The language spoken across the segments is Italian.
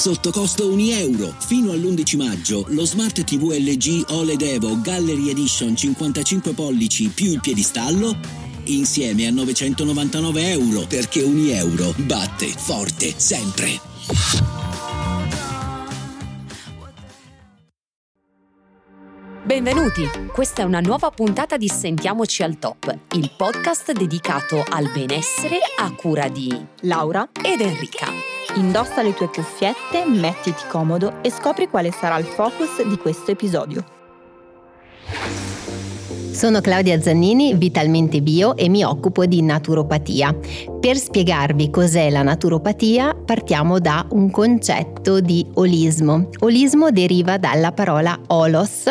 sotto costo 1 euro. Fino all'11 maggio lo Smart TV LG OLED Evo Gallery Edition 55 pollici più il piedistallo insieme a 999 euro perché 1 euro batte forte sempre. Benvenuti! Questa è una nuova puntata di Sentiamoci al Top, il podcast dedicato al benessere a cura di Laura ed Enrica. Indossa le tue cuffiette, mettiti comodo e scopri quale sarà il focus di questo episodio. Sono Claudia Zannini, vitalmente bio e mi occupo di naturopatia. Per spiegarvi cos'è la naturopatia partiamo da un concetto di olismo. Olismo deriva dalla parola olos,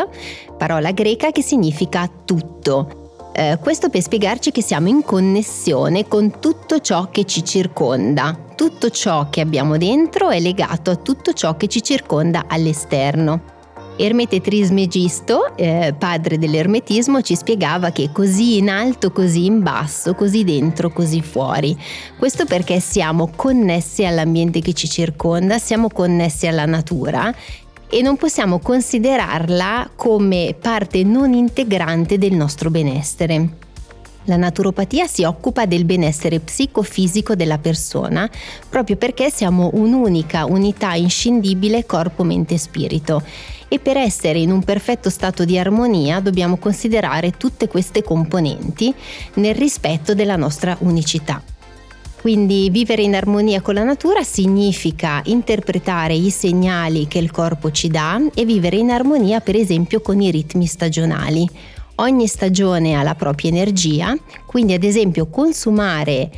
parola greca che significa tutto. Eh, questo per spiegarci che siamo in connessione con tutto ciò che ci circonda. Tutto ciò che abbiamo dentro è legato a tutto ciò che ci circonda all'esterno. Ermete Trismegisto, eh, padre dell'ermetismo, ci spiegava che così in alto, così in basso, così dentro, così fuori. Questo perché siamo connessi all'ambiente che ci circonda, siamo connessi alla natura e non possiamo considerarla come parte non integrante del nostro benessere. La naturopatia si occupa del benessere psicofisico della persona proprio perché siamo un'unica unità inscindibile corpo, mente e spirito e per essere in un perfetto stato di armonia dobbiamo considerare tutte queste componenti nel rispetto della nostra unicità. Quindi vivere in armonia con la natura significa interpretare i segnali che il corpo ci dà e vivere in armonia per esempio con i ritmi stagionali. Ogni stagione ha la propria energia, quindi ad esempio consumare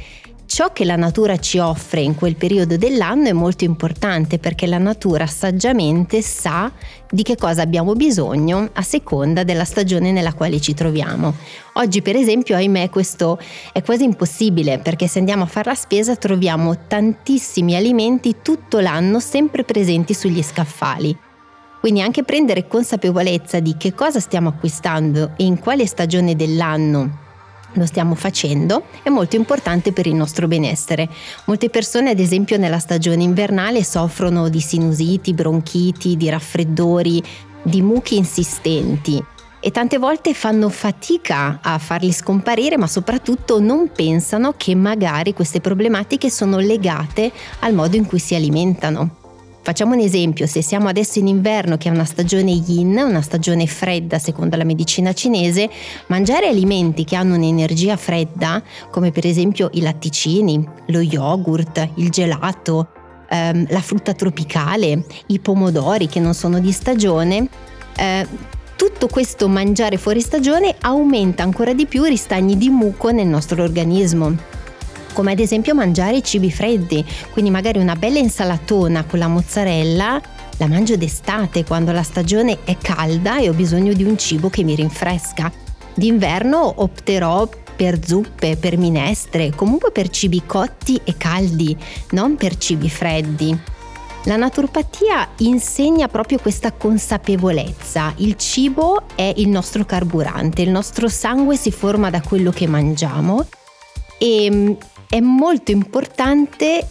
ciò che la natura ci offre in quel periodo dell'anno è molto importante perché la natura saggiamente sa di che cosa abbiamo bisogno a seconda della stagione nella quale ci troviamo. Oggi per esempio, ahimè, questo è quasi impossibile perché se andiamo a fare la spesa troviamo tantissimi alimenti tutto l'anno sempre presenti sugli scaffali. Quindi anche prendere consapevolezza di che cosa stiamo acquistando e in quale stagione dell'anno lo stiamo facendo è molto importante per il nostro benessere. Molte persone, ad esempio, nella stagione invernale soffrono di sinusiti, bronchiti, di raffreddori, di muchi insistenti e tante volte fanno fatica a farli scomparire, ma soprattutto non pensano che magari queste problematiche sono legate al modo in cui si alimentano. Facciamo un esempio, se siamo adesso in inverno che è una stagione yin, una stagione fredda secondo la medicina cinese, mangiare alimenti che hanno un'energia fredda, come per esempio i latticini, lo yogurt, il gelato, ehm, la frutta tropicale, i pomodori che non sono di stagione, eh, tutto questo mangiare fuori stagione aumenta ancora di più i ristagni di muco nel nostro organismo come ad esempio mangiare cibi freddi, quindi magari una bella insalatona con la mozzarella la mangio d'estate quando la stagione è calda e ho bisogno di un cibo che mi rinfresca. D'inverno opterò per zuppe, per minestre, comunque per cibi cotti e caldi, non per cibi freddi. La naturopatia insegna proprio questa consapevolezza. Il cibo è il nostro carburante, il nostro sangue si forma da quello che mangiamo e è molto importante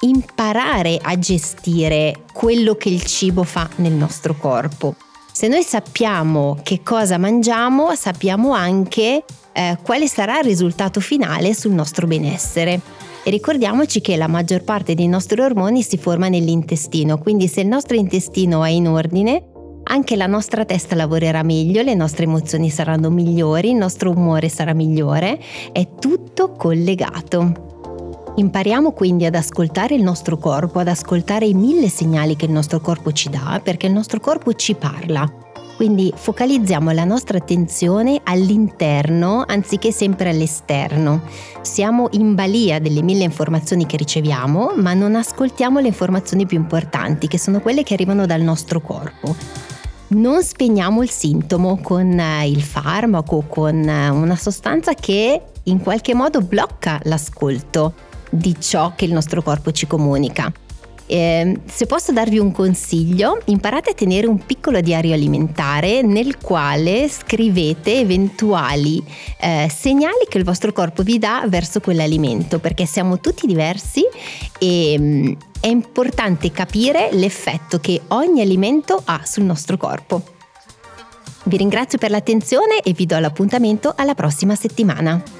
imparare a gestire quello che il cibo fa nel nostro corpo. Se noi sappiamo che cosa mangiamo, sappiamo anche eh, quale sarà il risultato finale sul nostro benessere. E ricordiamoci che la maggior parte dei nostri ormoni si forma nell'intestino, quindi se il nostro intestino è in ordine, anche la nostra testa lavorerà meglio, le nostre emozioni saranno migliori, il nostro umore sarà migliore, è tutto collegato. Impariamo quindi ad ascoltare il nostro corpo, ad ascoltare i mille segnali che il nostro corpo ci dà, perché il nostro corpo ci parla. Quindi focalizziamo la nostra attenzione all'interno anziché sempre all'esterno. Siamo in balia delle mille informazioni che riceviamo, ma non ascoltiamo le informazioni più importanti, che sono quelle che arrivano dal nostro corpo non spegniamo il sintomo con eh, il farmaco, con eh, una sostanza che in qualche modo blocca l'ascolto di ciò che il nostro corpo ci comunica. Eh, se posso darvi un consiglio, imparate a tenere un piccolo diario alimentare nel quale scrivete eventuali eh, segnali che il vostro corpo vi dà verso quell'alimento, perché siamo tutti diversi e mm, è importante capire l'effetto che ogni alimento ha sul nostro corpo. Vi ringrazio per l'attenzione e vi do l'appuntamento alla prossima settimana.